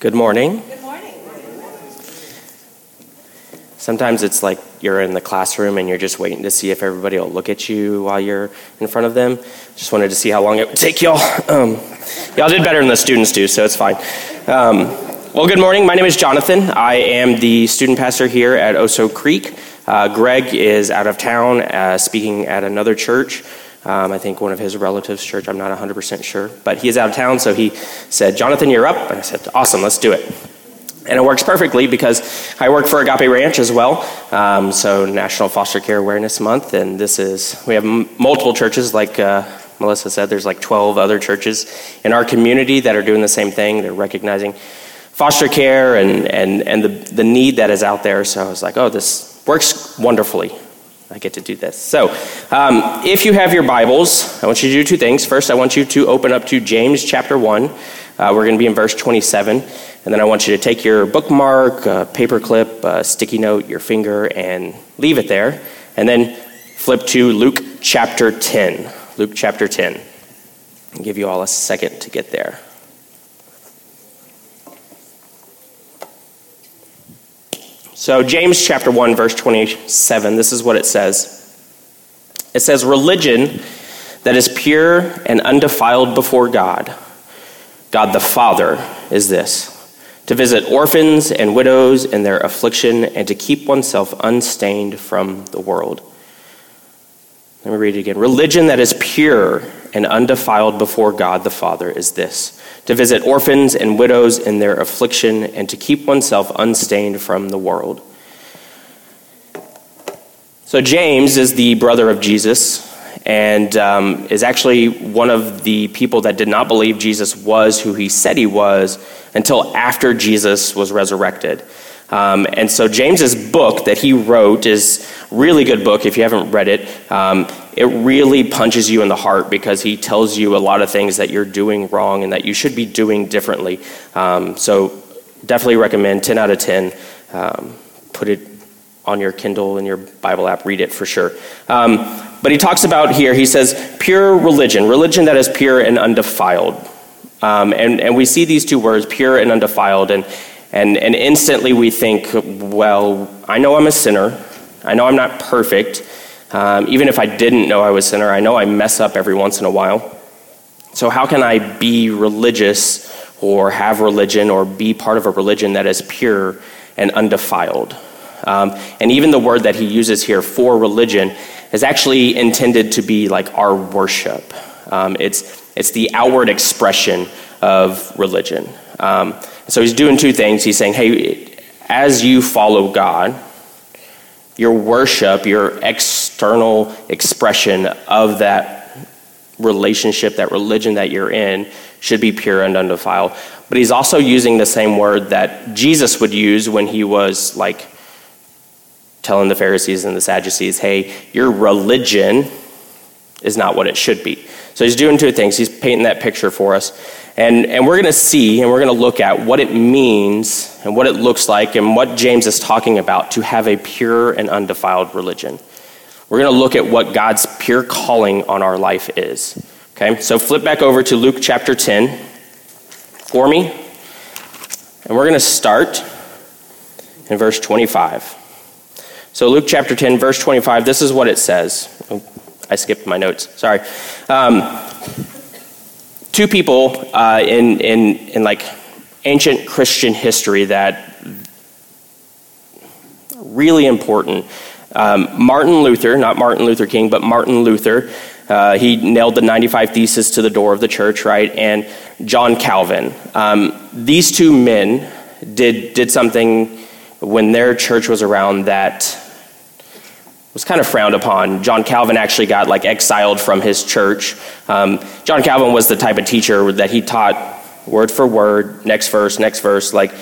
Good morning. Good morning. Sometimes it's like you're in the classroom and you're just waiting to see if everybody will look at you while you're in front of them. Just wanted to see how long it would take y'all. Um, y'all did better than the students do, so it's fine. Um, well, good morning. My name is Jonathan. I am the student pastor here at Oso Creek. Uh, Greg is out of town uh, speaking at another church. Um, I think one of his relatives' church. I'm not 100% sure. But he is out of town, so he said, Jonathan, you're up. And I said, Awesome, let's do it. And it works perfectly because I work for Agape Ranch as well. Um, so, National Foster Care Awareness Month. And this is, we have m- multiple churches, like uh, Melissa said, there's like 12 other churches in our community that are doing the same thing. They're recognizing foster care and, and, and the, the need that is out there. So, I was like, oh, this works wonderfully. I get to do this. So, um, if you have your Bibles, I want you to do two things. First, I want you to open up to James chapter 1. Uh, we're going to be in verse 27. And then I want you to take your bookmark, uh, uh, sticky note, your finger, and leave it there. And then flip to Luke chapter 10. Luke chapter 10. I'll give you all a second to get there. So, James chapter 1, verse 27, this is what it says. It says, Religion that is pure and undefiled before God, God the Father, is this to visit orphans and widows in their affliction and to keep oneself unstained from the world. Let me read it again. Religion that is pure and undefiled before God the Father is this to visit orphans and widows in their affliction and to keep oneself unstained from the world. So, James is the brother of Jesus and um, is actually one of the people that did not believe Jesus was who he said he was until after Jesus was resurrected. Um, and so James's book that he wrote is really good book if you haven't read it. Um, it really punches you in the heart because he tells you a lot of things that you're doing wrong and that you should be doing differently. Um, so definitely recommend 10 out of 10. Um, put it on your Kindle and your Bible app. Read it for sure. Um, but he talks about here, he says, pure religion, religion that is pure and undefiled. Um, and, and we see these two words, pure and undefiled, and and, and instantly we think, well, I know I'm a sinner. I know I'm not perfect. Um, even if I didn't know I was a sinner, I know I mess up every once in a while. So, how can I be religious or have religion or be part of a religion that is pure and undefiled? Um, and even the word that he uses here for religion is actually intended to be like our worship. Um, it's, it's the outward expression of religion. Um, so he's doing two things. He's saying, hey, as you follow God, your worship, your external expression of that relationship, that religion that you're in, should be pure and undefiled. But he's also using the same word that Jesus would use when he was like telling the Pharisees and the Sadducees, hey, your religion is not what it should be. So he's doing two things. He's painting that picture for us. And, and we're going to see and we're going to look at what it means and what it looks like and what James is talking about to have a pure and undefiled religion. We're going to look at what God's pure calling on our life is. Okay, so flip back over to Luke chapter 10 for me. And we're going to start in verse 25. So, Luke chapter 10, verse 25, this is what it says. Oh, I skipped my notes, sorry. Um, two people uh, in, in, in like ancient Christian history that really important. Um, Martin Luther, not Martin Luther King, but Martin Luther. Uh, he nailed the 95 Theses to the door of the church, right? And John Calvin. Um, these two men did, did something when their church was around that was kind of frowned upon. John Calvin actually got like exiled from his church. Um, John Calvin was the type of teacher that he taught word for word, next verse, next verse, like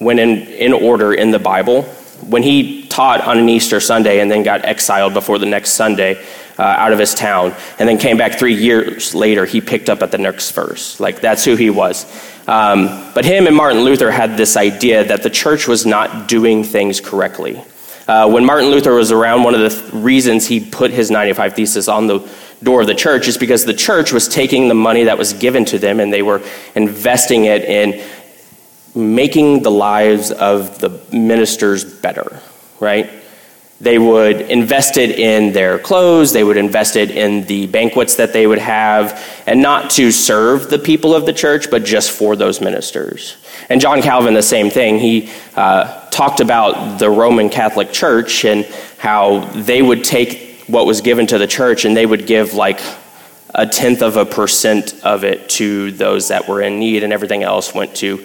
went in, in order in the Bible. When he taught on an Easter Sunday and then got exiled before the next Sunday uh, out of his town, and then came back three years later, he picked up at the next verse. Like that's who he was. Um, but him and Martin Luther had this idea that the church was not doing things correctly. Uh, when Martin Luther was around, one of the th- reasons he put his 95 Thesis on the door of the church is because the church was taking the money that was given to them and they were investing it in making the lives of the ministers better, right? They would invest it in their clothes, they would invest it in the banquets that they would have, and not to serve the people of the church, but just for those ministers. And John Calvin, the same thing. He uh, talked about the Roman Catholic Church and how they would take what was given to the church and they would give like a tenth of a percent of it to those that were in need, and everything else went to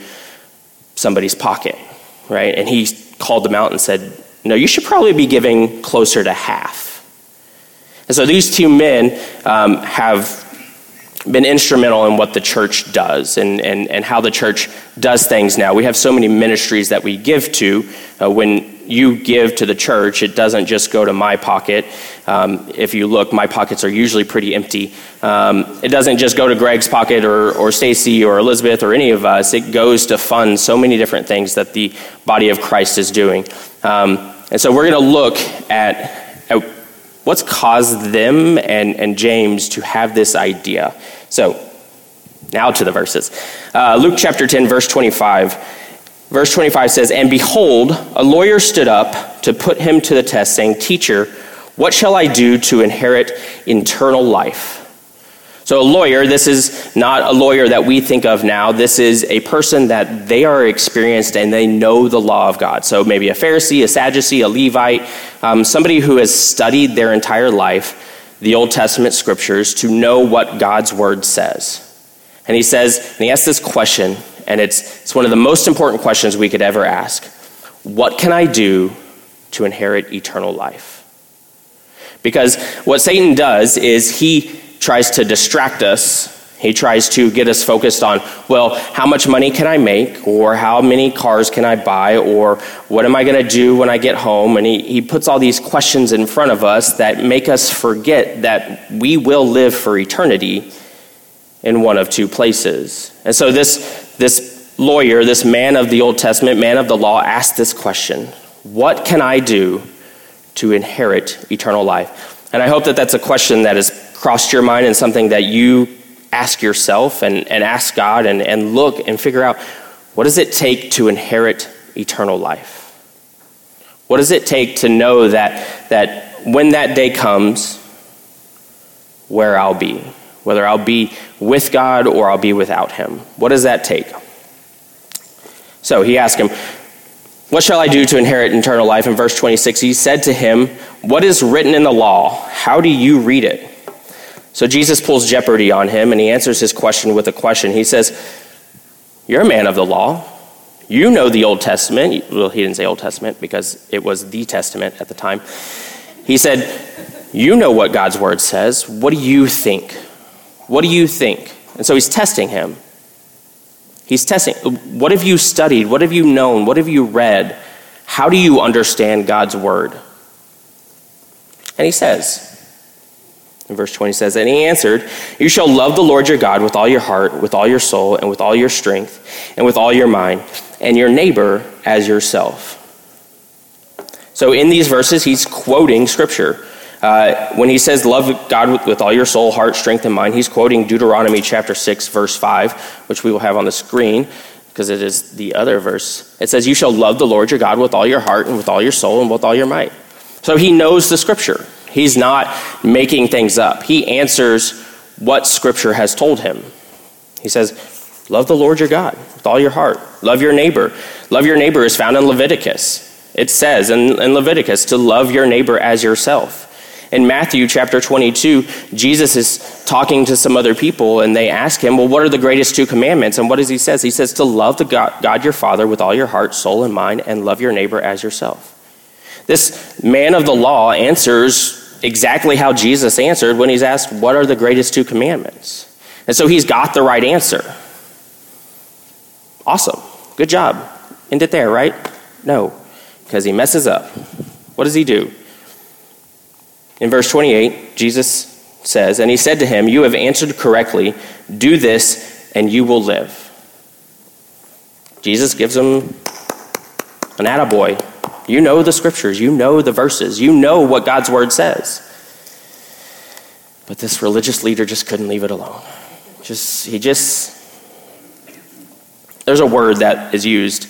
somebody's pocket, right? And he called them out and said, no, you should probably be giving closer to half. And so these two men um, have been instrumental in what the church does and, and, and how the church does things now. We have so many ministries that we give to. Uh, when you give to the church, it doesn't just go to my pocket. Um, if you look, my pockets are usually pretty empty. Um, it doesn't just go to Greg's pocket or, or Stacy or Elizabeth or any of us. It goes to fund so many different things that the body of Christ is doing. Um, and so we're going to look at, at what's caused them and, and James to have this idea. So, now to the verses. Uh, Luke chapter 10, verse 25. Verse 25 says, And behold, a lawyer stood up to put him to the test, saying, Teacher, what shall I do to inherit eternal life? So, a lawyer, this is not a lawyer that we think of now. This is a person that they are experienced and they know the law of God. So, maybe a Pharisee, a Sadducee, a Levite, um, somebody who has studied their entire life the Old Testament scriptures to know what God's word says. And he says, and he asks this question, and it's, it's one of the most important questions we could ever ask What can I do to inherit eternal life? Because what Satan does is he tries to distract us. He tries to get us focused on, well, how much money can I make? Or how many cars can I buy? Or what am I going to do when I get home? And he, he puts all these questions in front of us that make us forget that we will live for eternity in one of two places. And so this, this lawyer, this man of the Old Testament, man of the law, asked this question What can I do to inherit eternal life? And I hope that that's a question that has crossed your mind and something that you ask yourself and, and ask God and, and look and figure out what does it take to inherit eternal life? What does it take to know that, that when that day comes, where I'll be? Whether I'll be with God or I'll be without Him. What does that take? So he asked him, What shall I do to inherit eternal life? In verse 26, he said to him, What is written in the law? How do you read it? So Jesus pulls jeopardy on him and he answers his question with a question. He says, You're a man of the law. You know the Old Testament. Well, he didn't say Old Testament because it was the Testament at the time. He said, You know what God's word says. What do you think? What do you think? And so he's testing him. He's testing. What have you studied? What have you known? What have you read? How do you understand God's word? And he says, in verse 20 says, And he answered, You shall love the Lord your God with all your heart, with all your soul, and with all your strength, and with all your mind, and your neighbor as yourself. So in these verses, he's quoting scripture. Uh, when he says, Love God with, with all your soul, heart, strength, and mind, he's quoting Deuteronomy chapter 6, verse 5, which we will have on the screen because it is the other verse. It says, You shall love the Lord your God with all your heart, and with all your soul, and with all your might. So he knows the scripture. He's not making things up. He answers what Scripture has told him. He says, Love the Lord your God with all your heart. Love your neighbor. Love your neighbor is found in Leviticus. It says in, in Leviticus to love your neighbor as yourself. In Matthew chapter 22, Jesus is talking to some other people and they ask him, Well, what are the greatest two commandments? And what does he say? He says, To love the God, God your Father with all your heart, soul, and mind, and love your neighbor as yourself. This man of the law answers exactly how Jesus answered when he's asked, What are the greatest two commandments? And so he's got the right answer. Awesome. Good job. End it there, right? No, because he messes up. What does he do? In verse 28, Jesus says, And he said to him, You have answered correctly. Do this, and you will live. Jesus gives him an attaboy. You know the scriptures, you know the verses, you know what God's word says. But this religious leader just couldn't leave it alone. Just he just there's a word that is used,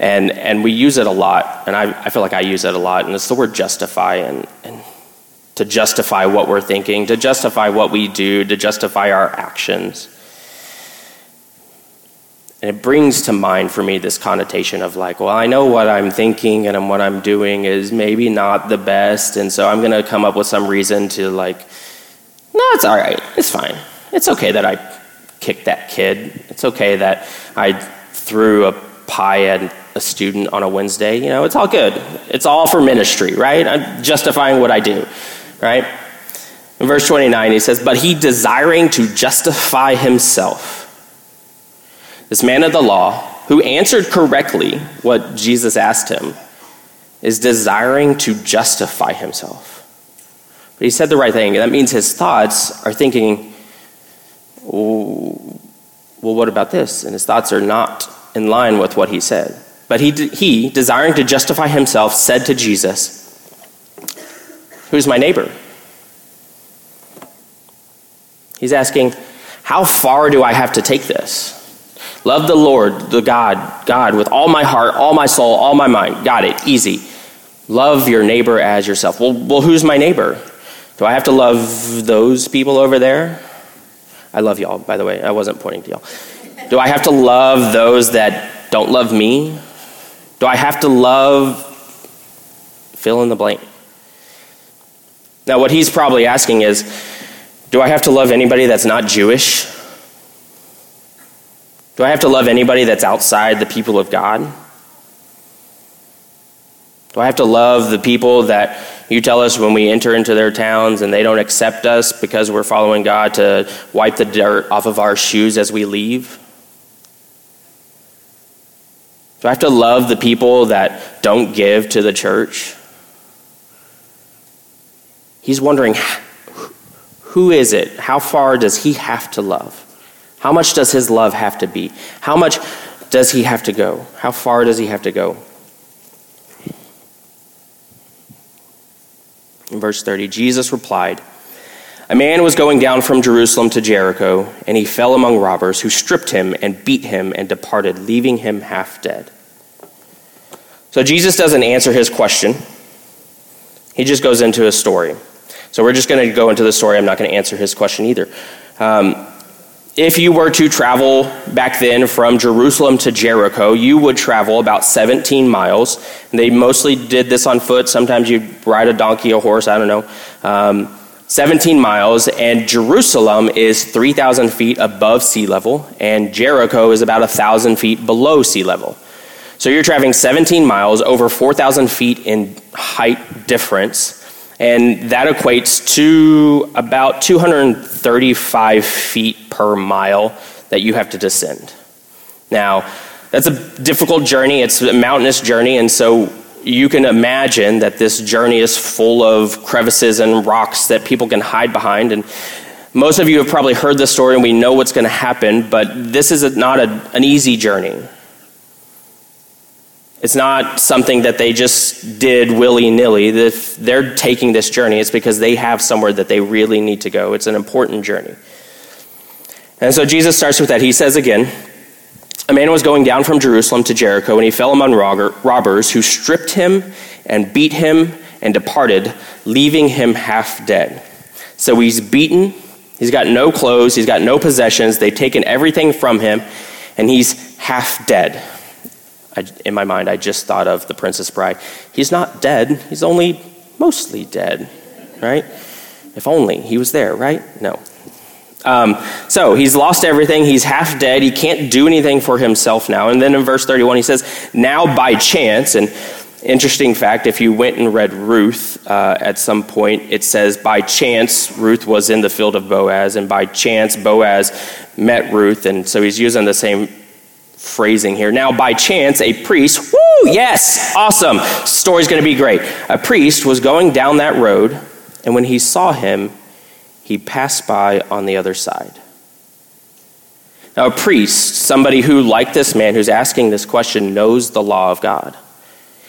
and, and we use it a lot, and I, I feel like I use it a lot, and it's the word justify, and, and to justify what we're thinking, to justify what we do, to justify our actions. And it brings to mind for me this connotation of like, well, I know what I'm thinking and what I'm doing is maybe not the best, and so I'm going to come up with some reason to like, no, it's all right. It's fine. It's okay that I kicked that kid. It's okay that I threw a pie at a student on a Wednesday. You know, it's all good. It's all for ministry, right? I'm justifying what I do, right? In verse 29, he says, But he desiring to justify himself, this man of the law, who answered correctly what Jesus asked him, is desiring to justify himself. But he said the right thing. That means his thoughts are thinking, well, what about this? And his thoughts are not in line with what he said. But he, he, desiring to justify himself, said to Jesus, Who's my neighbor? He's asking, How far do I have to take this? Love the Lord, the God, God, with all my heart, all my soul, all my mind. Got it, easy. Love your neighbor as yourself. Well, well who's my neighbor? Do I have to love those people over there? I love y'all, by the way. I wasn't pointing to y'all. Do I have to love those that don't love me? Do I have to love fill in the blank? Now, what he's probably asking is do I have to love anybody that's not Jewish? Do I have to love anybody that's outside the people of God? Do I have to love the people that you tell us when we enter into their towns and they don't accept us because we're following God to wipe the dirt off of our shoes as we leave? Do I have to love the people that don't give to the church? He's wondering who is it? How far does he have to love? How much does his love have to be? How much does he have to go? How far does he have to go? In verse 30, Jesus replied, A man was going down from Jerusalem to Jericho, and he fell among robbers who stripped him and beat him and departed, leaving him half dead. So Jesus doesn't answer his question, he just goes into a story. So we're just going to go into the story. I'm not going to answer his question either. Um, if you were to travel back then from Jerusalem to Jericho, you would travel about 17 miles. And they mostly did this on foot. Sometimes you'd ride a donkey, a horse, I don't know. Um, 17 miles, and Jerusalem is 3,000 feet above sea level, and Jericho is about 1,000 feet below sea level. So you're traveling 17 miles, over 4,000 feet in height difference and that equates to about 235 feet per mile that you have to descend. Now, that's a difficult journey, it's a mountainous journey, and so you can imagine that this journey is full of crevices and rocks that people can hide behind. And most of you have probably heard this story and we know what's going to happen, but this is not a, an easy journey. It's not something that they just did willy nilly. If they're taking this journey, it's because they have somewhere that they really need to go. It's an important journey. And so Jesus starts with that. He says again, a man was going down from Jerusalem to Jericho, and he fell among robbers who stripped him and beat him and departed, leaving him half dead. So he's beaten, he's got no clothes, he's got no possessions, they've taken everything from him, and he's half dead. I, in my mind, I just thought of the Princess Bride. He's not dead, he's only mostly dead, right? If only he was there, right? No. Um, so he's lost everything. He's half dead. He can't do anything for himself now. And then in verse 31, he says, Now by chance, and interesting fact, if you went and read Ruth uh, at some point, it says, By chance, Ruth was in the field of Boaz, and by chance, Boaz met Ruth. And so he's using the same phrasing here. Now, by chance, a priest, woo, yes, awesome, story's to be great. A priest was going down that road, and when he saw him, he passed by on the other side. Now, a priest, somebody who, like this man who's asking this question, knows the law of God.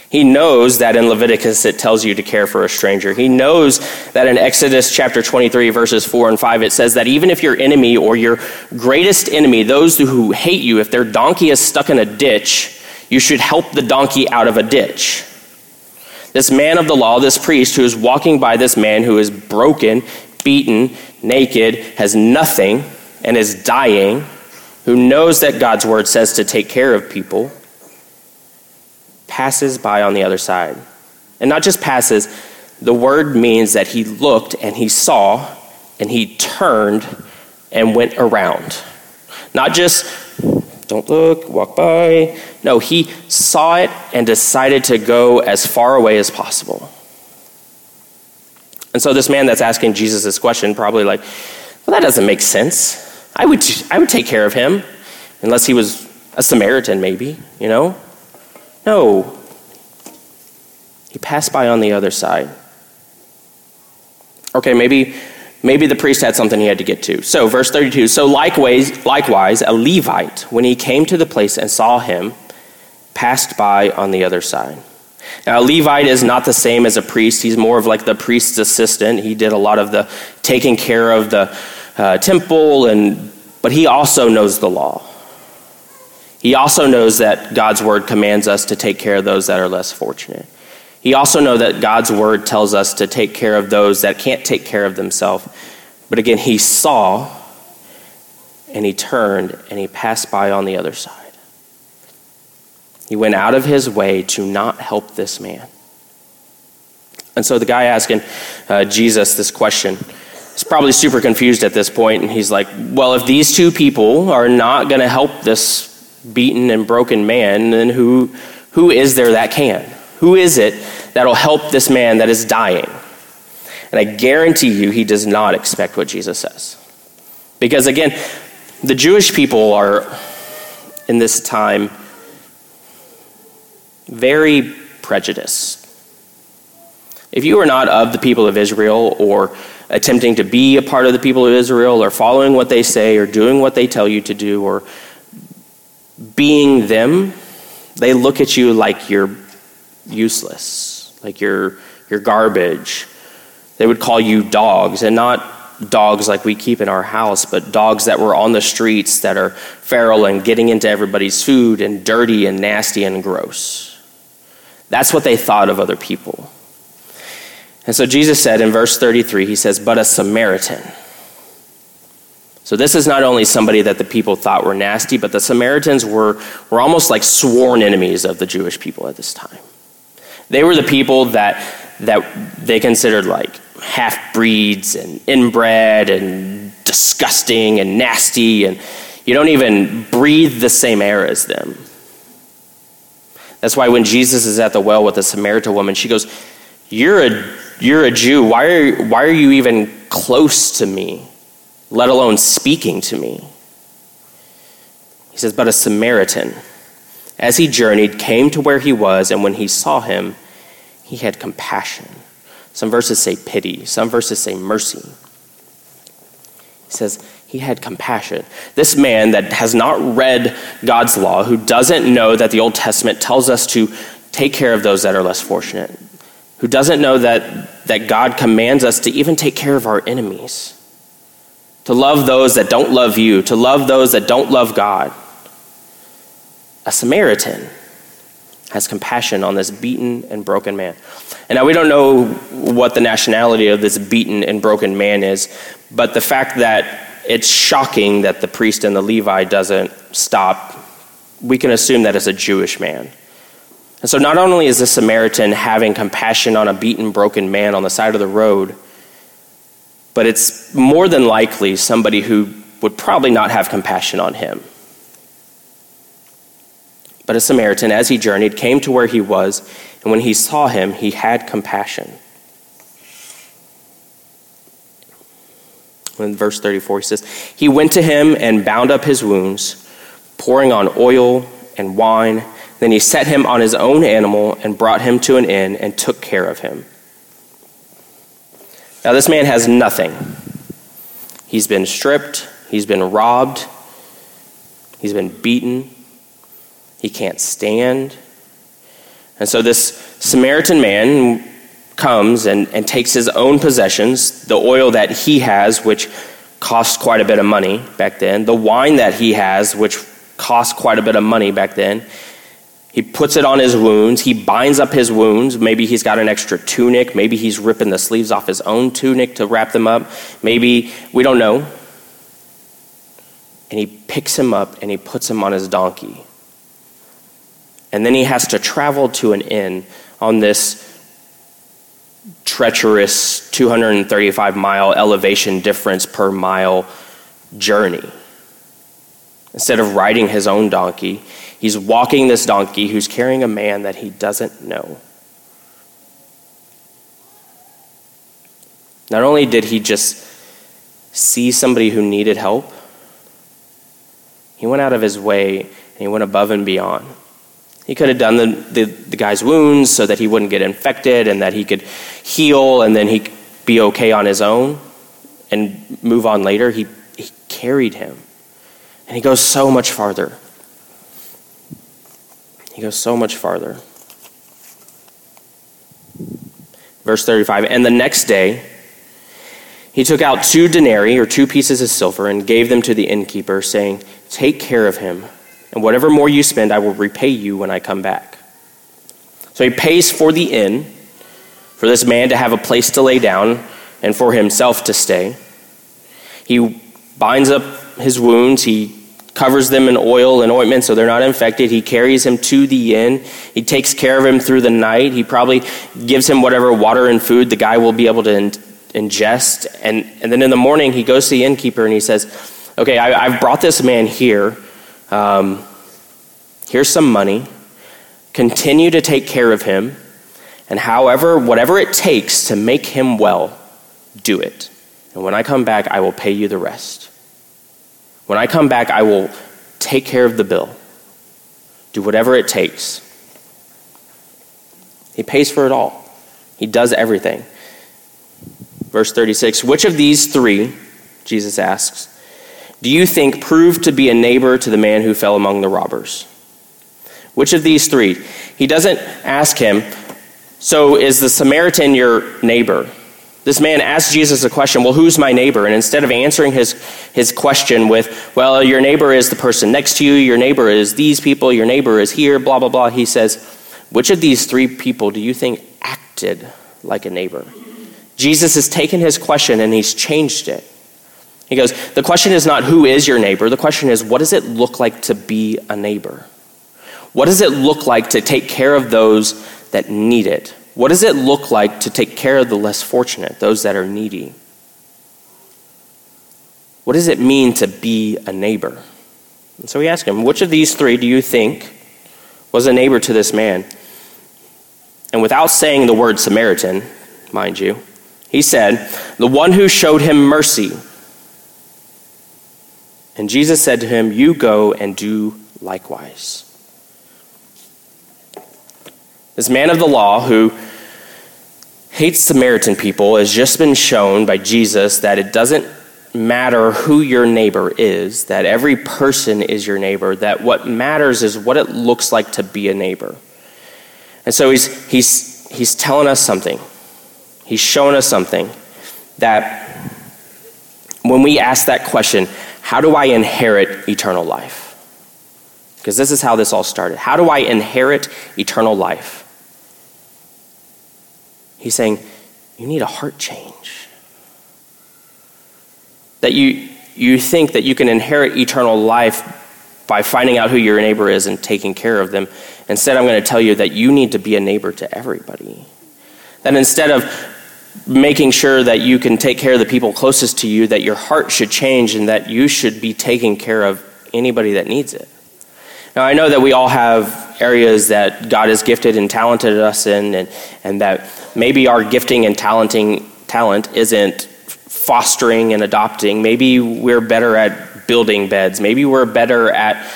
He knows that in Leviticus it tells you to care for a stranger. He knows that in Exodus chapter 23, verses 4 and 5, it says that even if your enemy or your greatest enemy, those who hate you, if their donkey is stuck in a ditch, you should help the donkey out of a ditch. This man of the law, this priest who is walking by this man who is broken, beaten, naked, has nothing, and is dying, who knows that God's word says to take care of people passes by on the other side. And not just passes, the word means that he looked and he saw and he turned and went around. Not just, don't look, walk by. No, he saw it and decided to go as far away as possible. And so this man that's asking Jesus this question probably like, well, that doesn't make sense. I would, I would take care of him unless he was a Samaritan, maybe, you know? No. He passed by on the other side. Okay, maybe maybe the priest had something he had to get to. So, verse 32. So likewise, likewise a Levite, when he came to the place and saw him, passed by on the other side. Now, a Levite is not the same as a priest. He's more of like the priest's assistant. He did a lot of the taking care of the uh, temple, and but he also knows the law. He also knows that God's word commands us to take care of those that are less fortunate. He also knows that God's word tells us to take care of those that can't take care of themselves. But again, he saw and he turned and he passed by on the other side. He went out of his way to not help this man. And so the guy asking uh, Jesus this question is probably super confused at this point, and he's like, Well, if these two people are not going to help this beaten and broken man, then who, who is there that can? Who is it that'll help this man that is dying? And I guarantee you, he does not expect what Jesus says. Because again, the Jewish people are in this time very prejudiced. If you are not of the people of Israel or attempting to be a part of the people of Israel or following what they say or doing what they tell you to do or being them, they look at you like you're useless, like you're, you're garbage. They would call you dogs, and not dogs like we keep in our house, but dogs that were on the streets that are feral and getting into everybody's food and dirty and nasty and gross. That's what they thought of other people. And so Jesus said in verse 33, he says, But a Samaritan so this is not only somebody that the people thought were nasty, but the Samaritans were, were almost like sworn enemies of the Jewish people at this time. They were the people that, that they considered like half breeds and inbred and disgusting and nasty, and you don't even breathe the same air as them. That's why when Jesus is at the well with the Samaritan woman, she goes, You're a, you're a Jew. Why are, why are you even close to me? Let alone speaking to me. He says, But a Samaritan, as he journeyed, came to where he was, and when he saw him, he had compassion. Some verses say pity, some verses say mercy. He says, he had compassion. This man that has not read God's law, who doesn't know that the Old Testament tells us to take care of those that are less fortunate, who doesn't know that, that God commands us to even take care of our enemies to love those that don't love you, to love those that don't love God. A Samaritan has compassion on this beaten and broken man. And now we don't know what the nationality of this beaten and broken man is, but the fact that it's shocking that the priest and the Levi doesn't stop, we can assume that it's a Jewish man. And so not only is the Samaritan having compassion on a beaten, broken man on the side of the road, but it's more than likely somebody who would probably not have compassion on him. But a Samaritan, as he journeyed, came to where he was, and when he saw him, he had compassion. In verse 34, he says, He went to him and bound up his wounds, pouring on oil and wine. Then he set him on his own animal and brought him to an inn and took care of him. Now, this man has nothing. He's been stripped, he's been robbed, he's been beaten, he can't stand. And so this Samaritan man comes and, and takes his own possessions, the oil that he has, which cost quite a bit of money back then, the wine that he has, which cost quite a bit of money back then. He puts it on his wounds. He binds up his wounds. Maybe he's got an extra tunic. Maybe he's ripping the sleeves off his own tunic to wrap them up. Maybe, we don't know. And he picks him up and he puts him on his donkey. And then he has to travel to an inn on this treacherous 235 mile elevation difference per mile journey. Instead of riding his own donkey, he's walking this donkey who's carrying a man that he doesn't know. Not only did he just see somebody who needed help, he went out of his way and he went above and beyond. He could have done the, the, the, guy's wounds so that he wouldn't get infected and that he could heal and then he'd be okay on his own and move on later. He, he carried him. And he goes so much farther. He goes so much farther. Verse 35 And the next day, he took out two denarii, or two pieces of silver, and gave them to the innkeeper, saying, Take care of him and whatever more you spend, I will repay you when I come back. So he pays for the inn, for this man to have a place to lay down, and for himself to stay. He binds up his wounds, he covers them in oil and ointment so they're not infected. He carries him to the inn. He takes care of him through the night. He probably gives him whatever water and food the guy will be able to ingest. And, and then in the morning, he goes to the innkeeper and he says, Okay, I, I've brought this man here. Um, here's some money. Continue to take care of him. And however, whatever it takes to make him well, do it. And when I come back, I will pay you the rest. When I come back, I will take care of the bill. Do whatever it takes. He pays for it all, He does everything. Verse 36 Which of these three, Jesus asks, do you think proved to be a neighbor to the man who fell among the robbers? Which of these three? He doesn't ask him, So is the Samaritan your neighbor? This man asks Jesus a question, Well, who's my neighbor? And instead of answering his, his question with, Well, your neighbor is the person next to you, your neighbor is these people, your neighbor is here, blah, blah, blah, he says, Which of these three people do you think acted like a neighbor? Jesus has taken his question and he's changed it. He goes, The question is not who is your neighbor. The question is, what does it look like to be a neighbor? What does it look like to take care of those that need it? What does it look like to take care of the less fortunate, those that are needy? What does it mean to be a neighbor? And so we ask him, Which of these three do you think was a neighbor to this man? And without saying the word Samaritan, mind you, he said, The one who showed him mercy. And Jesus said to him, You go and do likewise. This man of the law who hates Samaritan people has just been shown by Jesus that it doesn't matter who your neighbor is, that every person is your neighbor, that what matters is what it looks like to be a neighbor. And so he's, he's, he's telling us something. He's showing us something that when we ask that question, how do I inherit eternal life? Because this is how this all started. How do I inherit eternal life? He's saying, you need a heart change. That you, you think that you can inherit eternal life by finding out who your neighbor is and taking care of them. Instead, I'm going to tell you that you need to be a neighbor to everybody. That instead of making sure that you can take care of the people closest to you, that your heart should change and that you should be taking care of anybody that needs it. Now, I know that we all have areas that God has gifted and talented us in, and, and that maybe our gifting and talenting, talent isn't fostering and adopting. Maybe we're better at building beds. Maybe we're better at,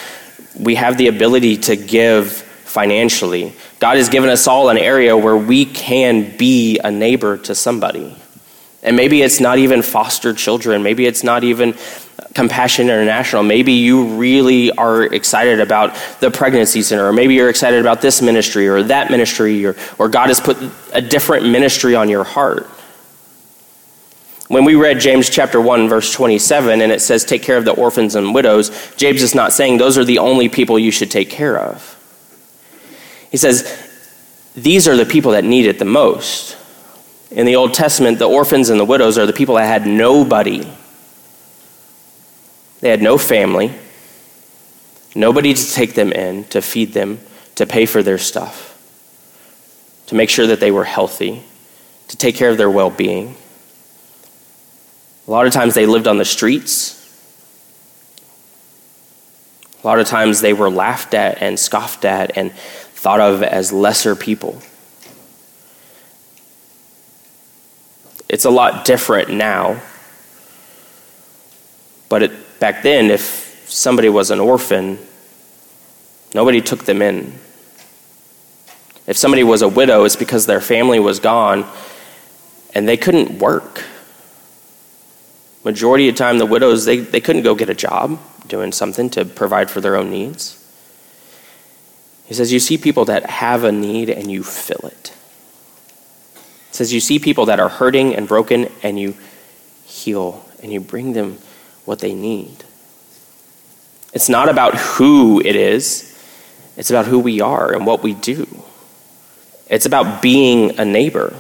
we have the ability to give financially. God has given us all an area where we can be a neighbor to somebody. And maybe it's not even foster children. Maybe it's not even Compassion International. Maybe you really are excited about the pregnancy center, or maybe you're excited about this ministry or that ministry, or, or God has put a different ministry on your heart. When we read James chapter 1, verse 27, and it says, Take care of the orphans and widows, James is not saying those are the only people you should take care of. He says, These are the people that need it the most. In the Old Testament, the orphans and the widows are the people that had nobody they had no family, nobody to take them in, to feed them, to pay for their stuff, to make sure that they were healthy, to take care of their well being. A lot of times they lived on the streets. A lot of times they were laughed at and scoffed at and thought of as lesser people. It's a lot different now, but it, Back then, if somebody was an orphan, nobody took them in. If somebody was a widow, it's because their family was gone and they couldn't work. Majority of the time, the widows, they, they couldn't go get a job doing something to provide for their own needs. He says, You see people that have a need and you fill it. He says, You see people that are hurting and broken and you heal and you bring them what they need. It's not about who it is, it's about who we are and what we do. It's about being a neighbor.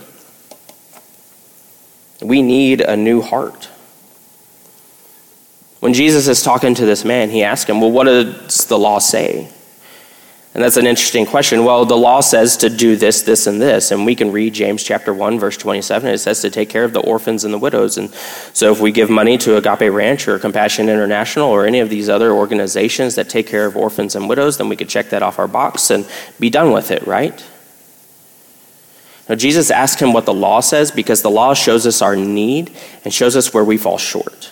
We need a new heart. When Jesus is talking to this man, he asks him, Well, what does the law say? And that's an interesting question. Well, the law says to do this, this, and this. And we can read James chapter 1, verse 27. It says to take care of the orphans and the widows. And so if we give money to Agape Ranch or Compassion International or any of these other organizations that take care of orphans and widows, then we could check that off our box and be done with it, right? Now, Jesus asked him what the law says because the law shows us our need and shows us where we fall short.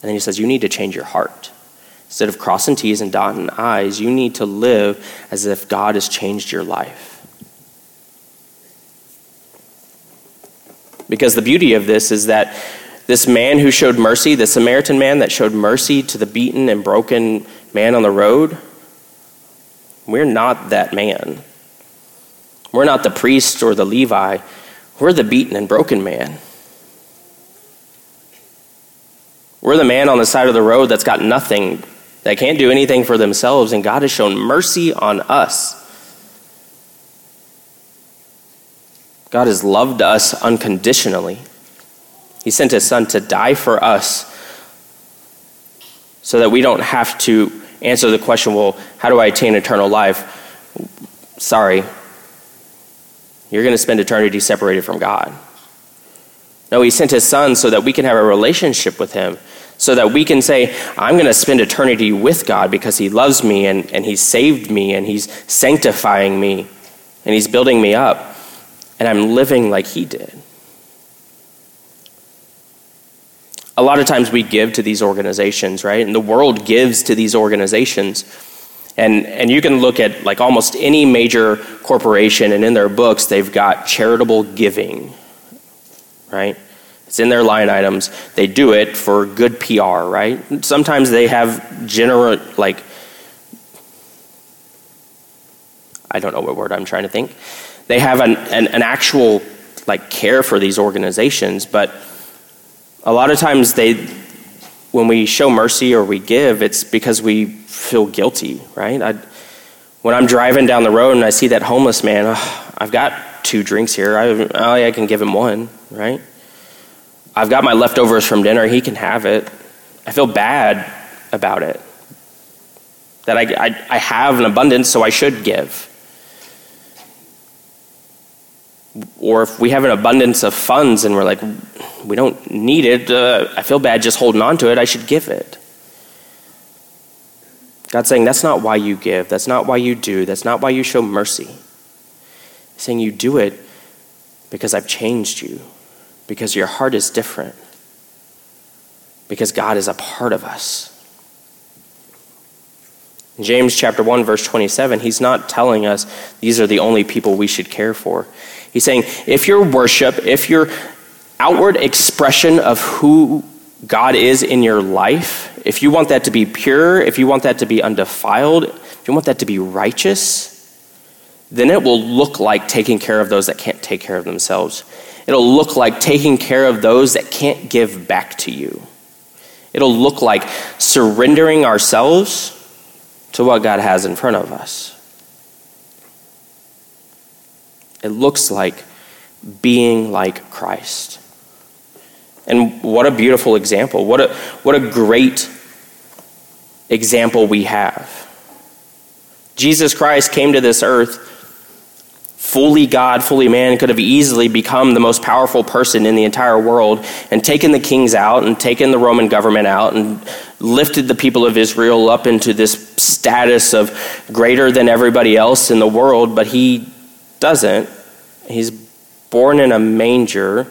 And then he says, You need to change your heart. Instead of crossing T's and dotting I's, you need to live as if God has changed your life. Because the beauty of this is that this man who showed mercy, the Samaritan man that showed mercy to the beaten and broken man on the road, we're not that man. We're not the priest or the Levi. We're the beaten and broken man. We're the man on the side of the road that's got nothing that can't do anything for themselves, and God has shown mercy on us. God has loved us unconditionally. He sent his son to die for us so that we don't have to answer the question, well, how do I attain eternal life? Sorry, you're going to spend eternity separated from God. No, he sent his son so that we can have a relationship with him so that we can say, I'm going to spend eternity with God because He loves me and, and He's saved me and He's sanctifying me and He's building me up. And I'm living like He did. A lot of times we give to these organizations, right? And the world gives to these organizations. And, and you can look at like almost any major corporation, and in their books, they've got charitable giving, right? It's in their line items. They do it for good PR, right? Sometimes they have general, like, I don't know what word I'm trying to think. They have an, an, an actual, like, care for these organizations, but a lot of times they, when we show mercy or we give, it's because we feel guilty, right? I, when I'm driving down the road and I see that homeless man, oh, I've got two drinks here. I, I can give him one, right? I've got my leftovers from dinner. He can have it. I feel bad about it. That I, I, I have an abundance, so I should give. Or if we have an abundance of funds and we're like, we don't need it, uh, I feel bad just holding on to it, I should give it. God's saying, that's not why you give. That's not why you do. That's not why you show mercy. He's saying you do it because I've changed you because your heart is different. Because God is a part of us. In James chapter 1 verse 27, he's not telling us these are the only people we should care for. He's saying if your worship, if your outward expression of who God is in your life, if you want that to be pure, if you want that to be undefiled, if you want that to be righteous, then it will look like taking care of those that can't take care of themselves. It'll look like taking care of those that can't give back to you. It'll look like surrendering ourselves to what God has in front of us. It looks like being like Christ. And what a beautiful example. What a, what a great example we have. Jesus Christ came to this earth fully God, fully man, could have easily become the most powerful person in the entire world and taken the kings out and taken the Roman government out and lifted the people of Israel up into this status of greater than everybody else in the world, but he doesn't. He's born in a manger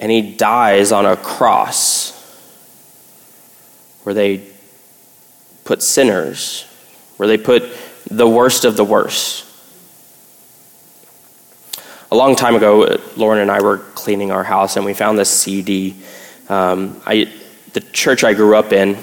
and he dies on a cross where they put sinners, where they put the worst of the worst. A long time ago, Lauren and I were cleaning our house and we found this CD. Um, I, the church I grew up in,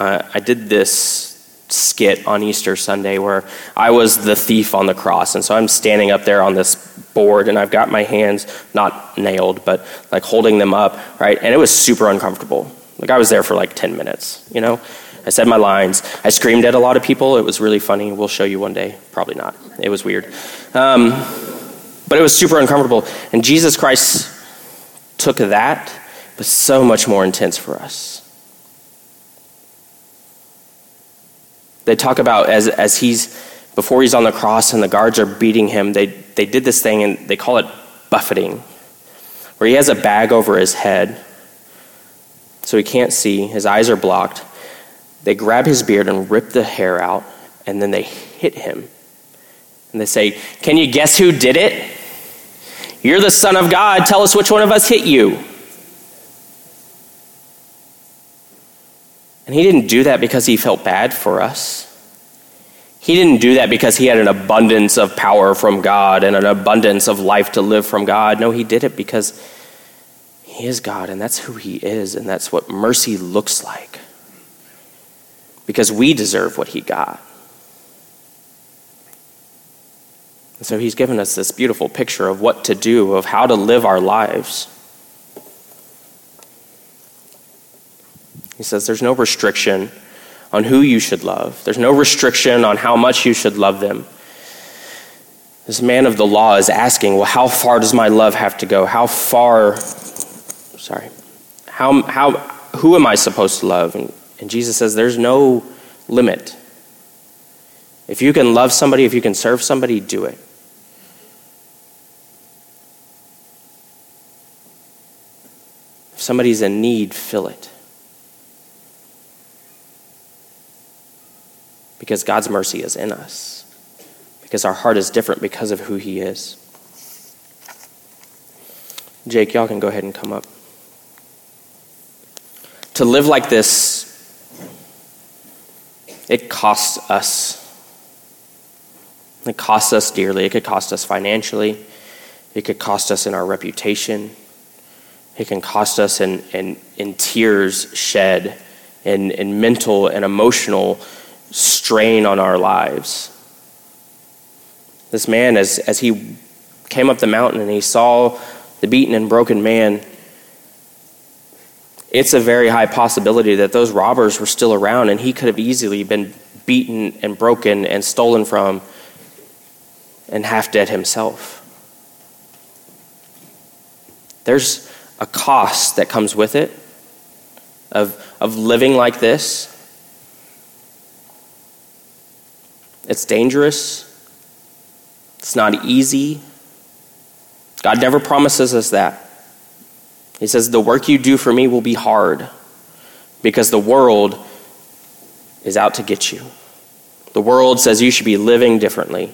uh, I did this skit on Easter Sunday where I was the thief on the cross. And so I'm standing up there on this board and I've got my hands not nailed, but like holding them up, right? And it was super uncomfortable. Like I was there for like 10 minutes, you know? I said my lines. I screamed at a lot of people. It was really funny. We'll show you one day. Probably not. It was weird. Um, but it was super uncomfortable. And Jesus Christ took that, but so much more intense for us. They talk about as, as he's, before he's on the cross and the guards are beating him, they, they did this thing and they call it buffeting, where he has a bag over his head so he can't see, his eyes are blocked. They grab his beard and rip the hair out, and then they hit him. And they say, Can you guess who did it? You're the Son of God. Tell us which one of us hit you. And he didn't do that because he felt bad for us. He didn't do that because he had an abundance of power from God and an abundance of life to live from God. No, he did it because he is God and that's who he is and that's what mercy looks like. Because we deserve what he got. And so he's given us this beautiful picture of what to do, of how to live our lives. He says there's no restriction on who you should love, there's no restriction on how much you should love them. This man of the law is asking, well, how far does my love have to go? How far, sorry, how, how, who am I supposed to love? And, and Jesus says, there's no limit. If you can love somebody, if you can serve somebody, do it. Somebody's in need, fill it. because God's mercy is in us, because our heart is different because of who He is. Jake, y'all can go ahead and come up. To live like this, it costs us. It costs us dearly. It could cost us financially. It could cost us in our reputation. It can cost us in, in, in tears shed, in, in mental and emotional strain on our lives. This man, as, as he came up the mountain and he saw the beaten and broken man, it's a very high possibility that those robbers were still around and he could have easily been beaten and broken and stolen from and half dead himself. There's a cost that comes with it of, of living like this It's dangerous. It's not easy. God never promises us that. He says, The work you do for me will be hard because the world is out to get you. The world says you should be living differently.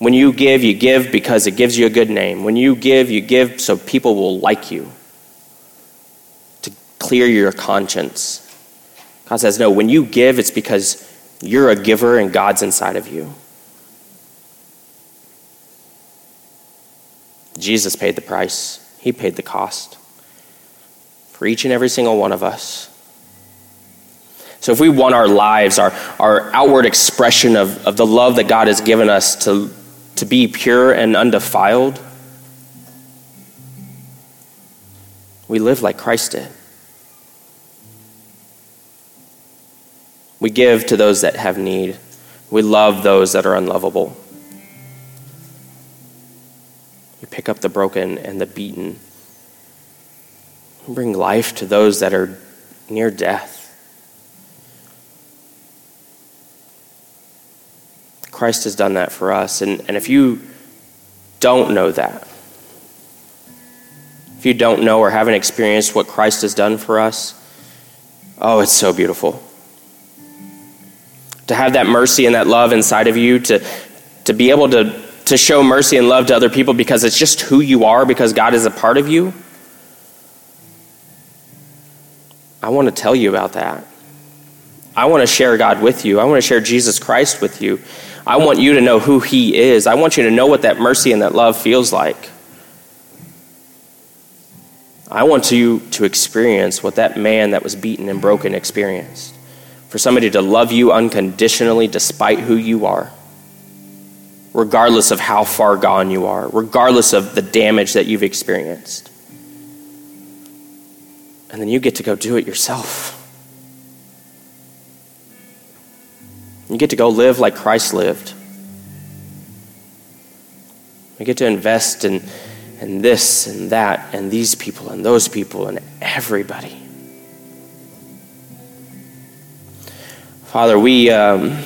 When you give, you give because it gives you a good name. When you give, you give so people will like you, to clear your conscience. God says, No, when you give, it's because you're a giver and God's inside of you. Jesus paid the price, He paid the cost. for each and every single one of us. So, if we want our lives, our, our outward expression of, of the love that God has given us to, to be pure and undefiled, we live like Christ did. We give to those that have need. We love those that are unlovable. We pick up the broken and the beaten. We bring life to those that are near death. Christ has done that for us. And, and if you don't know that, if you don't know or haven't experienced what Christ has done for us, oh, it's so beautiful. To have that mercy and that love inside of you, to, to be able to, to show mercy and love to other people because it's just who you are, because God is a part of you. I want to tell you about that. I want to share God with you. I want to share Jesus Christ with you. I want you to know who He is. I want you to know what that mercy and that love feels like. I want you to experience what that man that was beaten and broken experienced. For somebody to love you unconditionally despite who you are, regardless of how far gone you are, regardless of the damage that you've experienced. And then you get to go do it yourself. You get to go live like Christ lived. We get to invest in, in this and that and these people and those people and everybody. Father, we, um,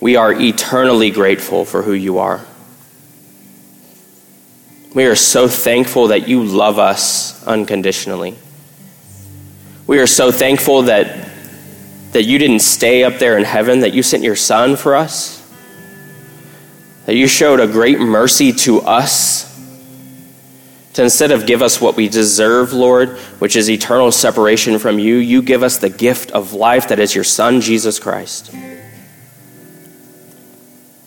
we are eternally grateful for who you are. We are so thankful that you love us unconditionally. We are so thankful that that you didn't stay up there in heaven, that you sent your son for us, that you showed a great mercy to us. To instead of give us what we deserve, Lord, which is eternal separation from you, you give us the gift of life that is your Son, Jesus Christ.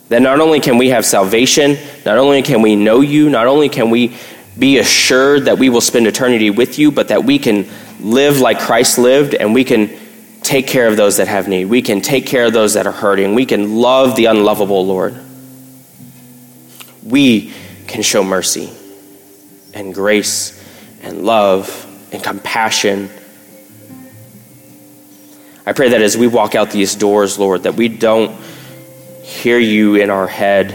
That not only can we have salvation, not only can we know you, not only can we be assured that we will spend eternity with you, but that we can live like Christ lived and we can take care of those that have need. We can take care of those that are hurting. We can love the unlovable, Lord. We can show mercy and grace and love and compassion. I pray that as we walk out these doors, Lord, that we don't hear you in our head,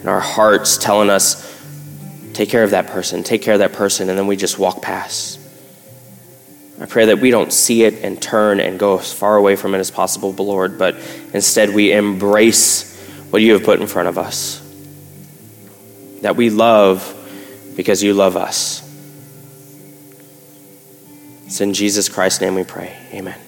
in our hearts, telling us, take care of that person, take care of that person, and then we just walk past. I pray that we don't see it and turn and go as far away from it as possible, Lord, but instead we embrace what you have put in front of us. That we love because you love us. It's in Jesus Christ's name we pray. Amen.